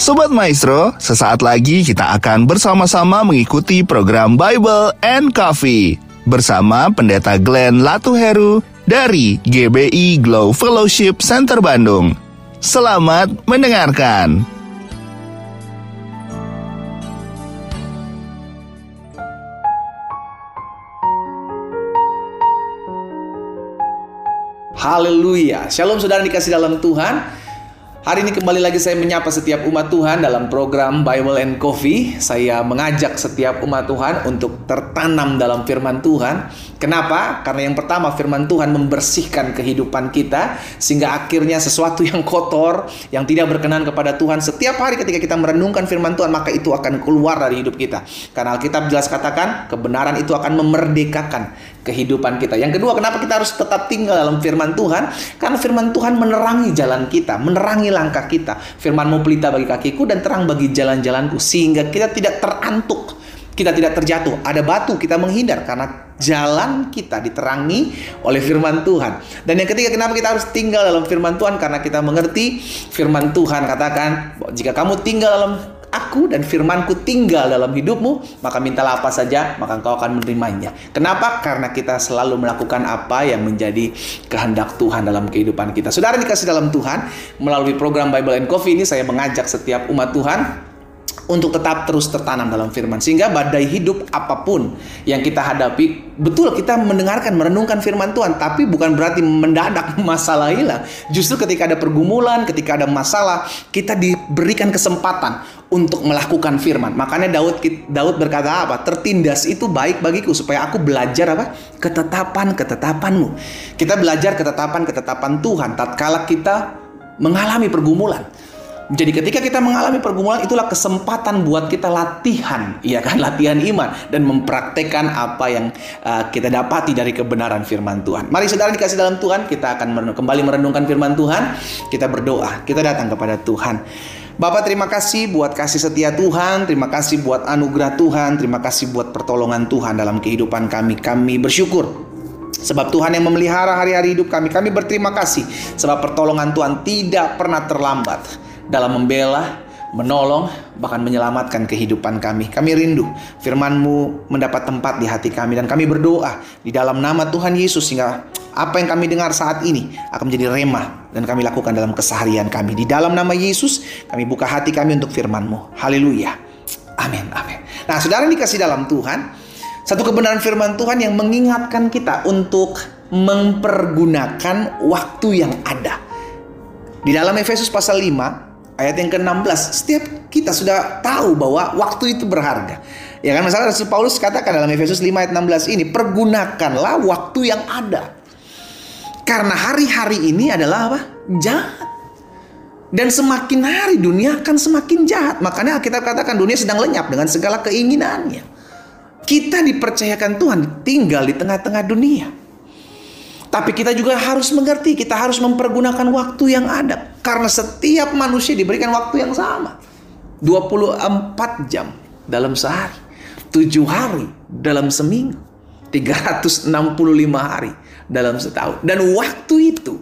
Sobat Maestro, sesaat lagi kita akan bersama-sama mengikuti program Bible and Coffee bersama Pendeta Glenn Latuheru dari GBI Glow Fellowship Center Bandung. Selamat mendengarkan. Haleluya. Shalom saudara dikasih dalam Tuhan. Hari ini kembali lagi saya menyapa setiap umat Tuhan dalam program Bible and Coffee. Saya mengajak setiap umat Tuhan untuk tertanam dalam firman Tuhan. Kenapa? Karena yang pertama firman Tuhan membersihkan kehidupan kita sehingga akhirnya sesuatu yang kotor, yang tidak berkenan kepada Tuhan setiap hari ketika kita merenungkan firman Tuhan maka itu akan keluar dari hidup kita. Karena Alkitab jelas katakan kebenaran itu akan memerdekakan kehidupan kita. Yang kedua, kenapa kita harus tetap tinggal dalam firman Tuhan? Karena firman Tuhan menerangi jalan kita, menerangi langkah kita. Firmanmu pelita bagi kakiku dan terang bagi jalan-jalanku. Sehingga kita tidak terantuk, kita tidak terjatuh. Ada batu, kita menghindar karena jalan kita diterangi oleh firman Tuhan. Dan yang ketiga, kenapa kita harus tinggal dalam firman Tuhan? Karena kita mengerti firman Tuhan katakan, jika kamu tinggal dalam aku dan firmanku tinggal dalam hidupmu, maka mintalah apa saja, maka engkau akan menerimanya. Kenapa? Karena kita selalu melakukan apa yang menjadi kehendak Tuhan dalam kehidupan kita. Saudara dikasih dalam Tuhan, melalui program Bible and Coffee ini saya mengajak setiap umat Tuhan untuk tetap terus tertanam dalam firman. Sehingga badai hidup apa pun yang kita hadapi betul kita mendengarkan merenungkan firman Tuhan tapi bukan berarti mendadak masalah hilang. Justru ketika ada pergumulan ketika ada masalah kita diberikan kesempatan untuk melakukan firman. Makanya Daud Daud berkata apa? Tertindas itu baik bagiku supaya aku belajar apa? Ketetapan ketetapanmu kita belajar ketetapan ketetapan Tuhan tatkala kita mengalami pergumulan jadi ketika kita mengalami pergumulan itulah kesempatan buat kita latihan, ya kan, latihan iman dan mempraktekkan apa yang uh, kita dapati dari kebenaran firman Tuhan. Mari saudara dikasih dalam Tuhan, kita akan merenung, kembali merenungkan firman Tuhan, kita berdoa, kita datang kepada Tuhan. Bapak terima kasih buat kasih setia Tuhan, terima kasih buat anugerah Tuhan, terima kasih buat pertolongan Tuhan dalam kehidupan kami. Kami bersyukur Sebab Tuhan yang memelihara hari-hari hidup kami. Kami berterima kasih sebab pertolongan Tuhan tidak pernah terlambat dalam membela, menolong, bahkan menyelamatkan kehidupan kami. Kami rindu firman-Mu mendapat tempat di hati kami dan kami berdoa di dalam nama Tuhan Yesus sehingga apa yang kami dengar saat ini akan menjadi remah dan kami lakukan dalam keseharian kami. Di dalam nama Yesus kami buka hati kami untuk firman-Mu. Haleluya. Amin, amin. Nah, saudara dikasih dalam Tuhan, satu kebenaran firman Tuhan yang mengingatkan kita untuk mempergunakan waktu yang ada. Di dalam Efesus pasal 5 ayat yang ke-16 setiap kita sudah tahu bahwa waktu itu berharga. Ya kan? Misalnya Rasul Paulus katakan dalam Efesus 5 ayat 16 ini pergunakanlah waktu yang ada. Karena hari-hari ini adalah apa? Jahat. Dan semakin hari dunia akan semakin jahat. Makanya kita katakan dunia sedang lenyap dengan segala keinginannya. Kita dipercayakan Tuhan tinggal di tengah-tengah dunia tapi kita juga harus mengerti, kita harus mempergunakan waktu yang ada. Karena setiap manusia diberikan waktu yang sama. 24 jam dalam sehari. 7 hari dalam seminggu. 365 hari dalam setahun. Dan waktu itu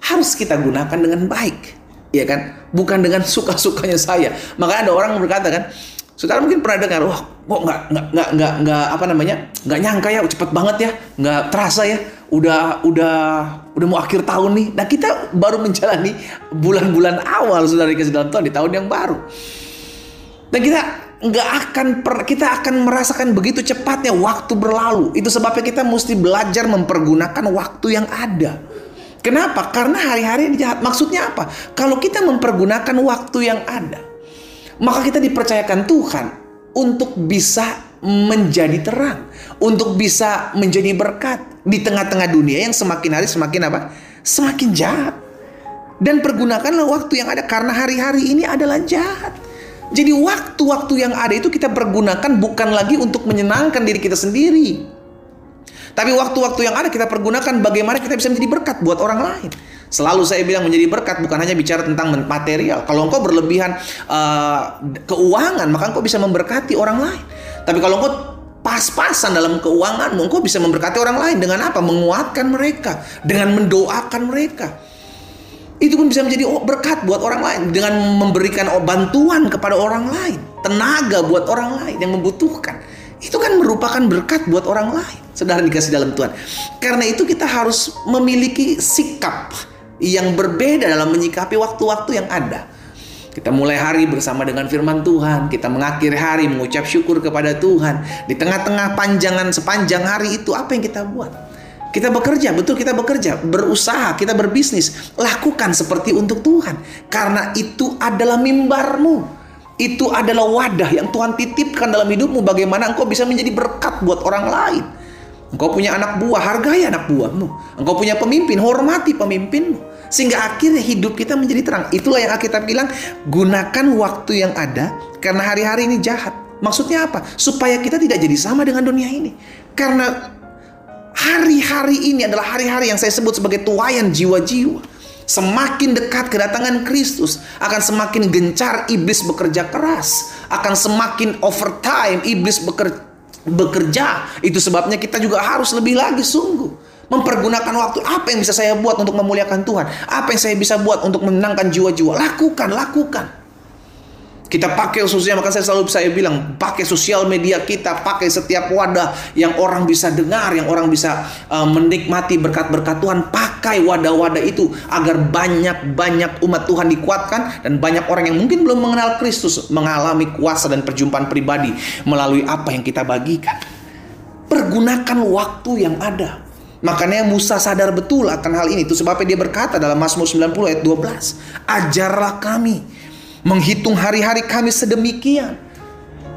harus kita gunakan dengan baik. Ya kan? Bukan dengan suka-sukanya saya. Maka ada orang berkata kan, Saudara mungkin pernah dengar, wah kok nggak nggak nggak nggak apa namanya nggak nyangka ya cepet banget ya nggak terasa ya udah udah udah mau akhir tahun nih. Nah kita baru menjalani bulan-bulan awal sudah dikasih dalam tahun di tahun yang baru. Dan kita nggak akan per, kita akan merasakan begitu cepatnya waktu berlalu. Itu sebabnya kita mesti belajar mempergunakan waktu yang ada. Kenapa? Karena hari-hari jahat. Maksudnya apa? Kalau kita mempergunakan waktu yang ada, maka kita dipercayakan Tuhan untuk bisa menjadi terang, untuk bisa menjadi berkat di tengah-tengah dunia yang semakin hari semakin apa? Semakin jahat. Dan pergunakanlah waktu yang ada karena hari-hari ini adalah jahat. Jadi waktu-waktu yang ada itu kita pergunakan bukan lagi untuk menyenangkan diri kita sendiri. Tapi waktu-waktu yang ada kita pergunakan bagaimana kita bisa menjadi berkat buat orang lain. Selalu saya bilang menjadi berkat bukan hanya bicara tentang material. Kalau engkau berlebihan uh, keuangan, maka engkau bisa memberkati orang lain. Tapi kalau engkau pas-pasan dalam keuanganmu, engkau bisa memberkati orang lain dengan apa? Menguatkan mereka, dengan mendoakan mereka. Itu pun bisa menjadi berkat buat orang lain dengan memberikan bantuan kepada orang lain, tenaga buat orang lain yang membutuhkan. Itu kan merupakan berkat buat orang lain. Saudara dikasih dalam Tuhan. Karena itu kita harus memiliki sikap yang berbeda dalam menyikapi waktu-waktu yang ada. Kita mulai hari bersama dengan firman Tuhan. Kita mengakhiri hari mengucap syukur kepada Tuhan. Di tengah-tengah panjangan sepanjang hari itu apa yang kita buat? Kita bekerja, betul kita bekerja, berusaha, kita berbisnis. Lakukan seperti untuk Tuhan. Karena itu adalah mimbarmu. Itu adalah wadah yang Tuhan titipkan dalam hidupmu. Bagaimana engkau bisa menjadi berkat buat orang lain. Engkau punya anak buah, hargai anak buahmu. Engkau punya pemimpin, hormati pemimpinmu. Sehingga akhirnya hidup kita menjadi terang. Itulah yang Alkitab bilang, gunakan waktu yang ada karena hari-hari ini jahat. Maksudnya apa? Supaya kita tidak jadi sama dengan dunia ini. Karena Hari-hari ini adalah hari-hari yang saya sebut sebagai tuayan jiwa-jiwa. Semakin dekat kedatangan Kristus, akan semakin gencar iblis bekerja keras, akan semakin overtime iblis bekerja, bekerja. Itu sebabnya kita juga harus lebih lagi sungguh mempergunakan waktu. Apa yang bisa saya buat untuk memuliakan Tuhan? Apa yang saya bisa buat untuk menenangkan jiwa-jiwa? Lakukan, lakukan. Kita pakai sosial, maka saya selalu saya bilang, pakai sosial media kita, pakai setiap wadah yang orang bisa dengar, yang orang bisa uh, menikmati berkat-berkat Tuhan. Pakai wadah-wadah itu agar banyak-banyak umat Tuhan dikuatkan dan banyak orang yang mungkin belum mengenal Kristus mengalami kuasa dan perjumpaan pribadi melalui apa yang kita bagikan. Pergunakan waktu yang ada. Makanya Musa sadar betul akan hal ini. Itu sebabnya dia berkata dalam Mazmur 90 ayat 12, "Ajarlah kami menghitung hari-hari kami sedemikian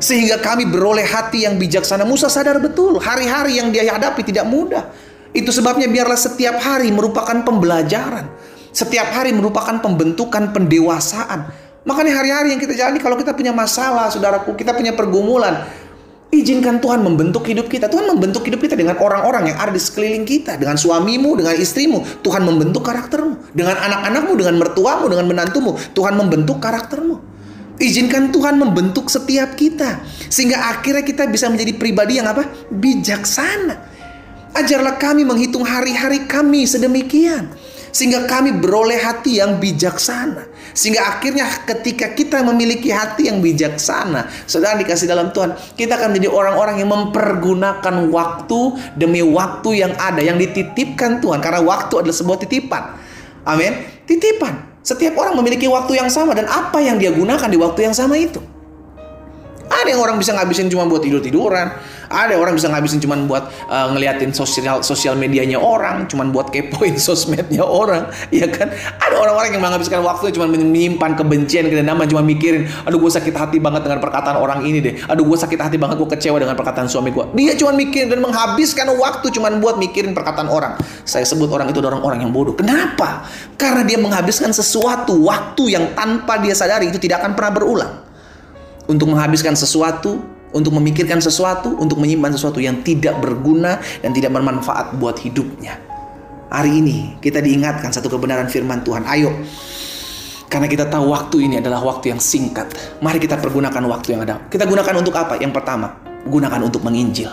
sehingga kami beroleh hati yang bijaksana. Musa sadar betul hari-hari yang dia hadapi tidak mudah. Itu sebabnya biarlah setiap hari merupakan pembelajaran. Setiap hari merupakan pembentukan pendewasaan. Makanya hari-hari yang kita jalani kalau kita punya masalah, saudaraku, kita punya pergumulan, Izinkan Tuhan membentuk hidup kita. Tuhan membentuk hidup kita dengan orang-orang yang ada di sekeliling kita. Dengan suamimu, dengan istrimu. Tuhan membentuk karaktermu. Dengan anak-anakmu, dengan mertuamu, dengan menantumu. Tuhan membentuk karaktermu. Izinkan Tuhan membentuk setiap kita. Sehingga akhirnya kita bisa menjadi pribadi yang apa? Bijaksana. Ajarlah kami menghitung hari-hari kami sedemikian sehingga kami beroleh hati yang bijaksana. Sehingga akhirnya ketika kita memiliki hati yang bijaksana, sedang dikasih dalam Tuhan, kita akan menjadi orang-orang yang mempergunakan waktu demi waktu yang ada, yang dititipkan Tuhan. Karena waktu adalah sebuah titipan. Amin. Titipan. Setiap orang memiliki waktu yang sama dan apa yang dia gunakan di waktu yang sama itu. Ada yang orang bisa ngabisin cuma buat tidur-tiduran. Ada orang bisa ngabisin cuma buat uh, ngeliatin sosial sosial medianya orang, cuma buat kepoin sosmednya orang, ya kan? Ada orang-orang yang menghabiskan waktu cuma menyimpan kebencian, kedendaman, cuma mikirin, aduh gue sakit hati banget dengan perkataan orang ini deh. Aduh gue sakit hati banget gue kecewa dengan perkataan suami gue. Dia cuma mikirin dan menghabiskan waktu cuma buat mikirin perkataan orang. Saya sebut orang itu orang-orang yang bodoh. Kenapa? Karena dia menghabiskan sesuatu waktu yang tanpa dia sadari itu tidak akan pernah berulang untuk menghabiskan sesuatu, untuk memikirkan sesuatu, untuk menyimpan sesuatu yang tidak berguna dan tidak bermanfaat buat hidupnya. Hari ini kita diingatkan satu kebenaran firman Tuhan. Ayo, karena kita tahu waktu ini adalah waktu yang singkat. Mari kita pergunakan waktu yang ada. Kita gunakan untuk apa? Yang pertama, gunakan untuk menginjil.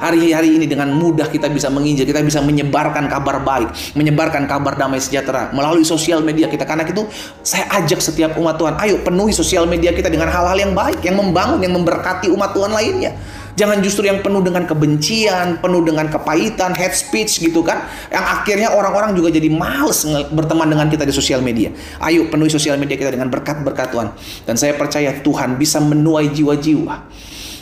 Hari-hari ini dengan mudah kita bisa menginjil, kita bisa menyebarkan kabar baik, menyebarkan kabar damai sejahtera melalui sosial media kita. Karena itu saya ajak setiap umat Tuhan, ayo penuhi sosial media kita dengan hal-hal yang baik, yang membangun, yang memberkati umat Tuhan lainnya. Jangan justru yang penuh dengan kebencian, penuh dengan kepahitan, hate speech gitu kan. Yang akhirnya orang-orang juga jadi males berteman dengan kita di sosial media. Ayo penuhi sosial media kita dengan berkat-berkat Tuhan. Dan saya percaya Tuhan bisa menuai jiwa-jiwa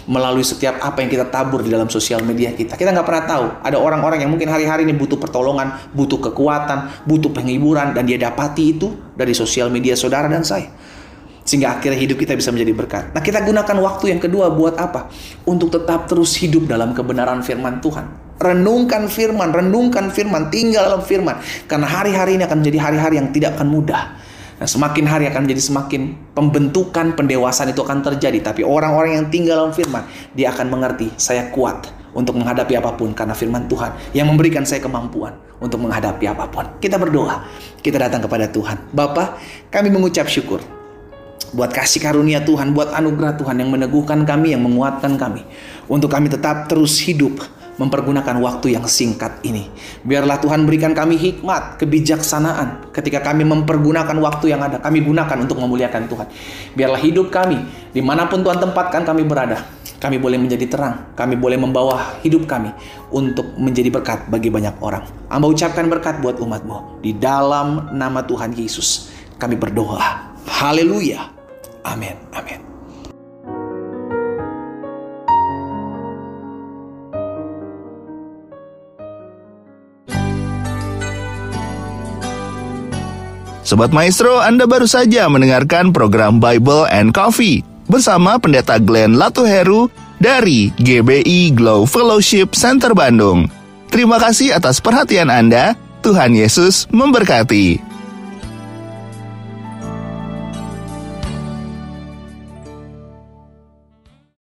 melalui setiap apa yang kita tabur di dalam sosial media kita. Kita nggak pernah tahu. Ada orang-orang yang mungkin hari-hari ini butuh pertolongan, butuh kekuatan, butuh penghiburan, dan dia dapati itu dari sosial media saudara dan saya. Sehingga akhirnya hidup kita bisa menjadi berkat. Nah kita gunakan waktu yang kedua buat apa? Untuk tetap terus hidup dalam kebenaran firman Tuhan. Renungkan firman, renungkan firman, tinggal dalam firman. Karena hari-hari ini akan menjadi hari-hari yang tidak akan mudah Nah, semakin hari akan menjadi semakin pembentukan pendewasaan itu akan terjadi. Tapi orang-orang yang tinggal dalam firman, dia akan mengerti, saya kuat untuk menghadapi apa pun karena firman Tuhan yang memberikan saya kemampuan untuk menghadapi apa pun. Kita berdoa, kita datang kepada Tuhan. Bapa, kami mengucap syukur buat kasih karunia Tuhan, buat anugerah Tuhan yang meneguhkan kami, yang menguatkan kami. Untuk kami tetap terus hidup mempergunakan waktu yang singkat ini. Biarlah Tuhan berikan kami hikmat, kebijaksanaan ketika kami mempergunakan waktu yang ada. Kami gunakan untuk memuliakan Tuhan. Biarlah hidup kami, di mana pun Tuhan tempatkan kami berada, kami boleh menjadi terang. Kami boleh membawa hidup kami untuk menjadi berkat bagi banyak orang. Amba ucapkan berkat buat umatmu. Di dalam nama Tuhan Yesus, kami berdoa. Haleluya. Amin. Amin. Sobat Maestro, Anda baru saja mendengarkan program Bible and Coffee bersama Pendeta Glenn Latuheru dari GBI Glow Fellowship Center Bandung. Terima kasih atas perhatian Anda. Tuhan Yesus memberkati.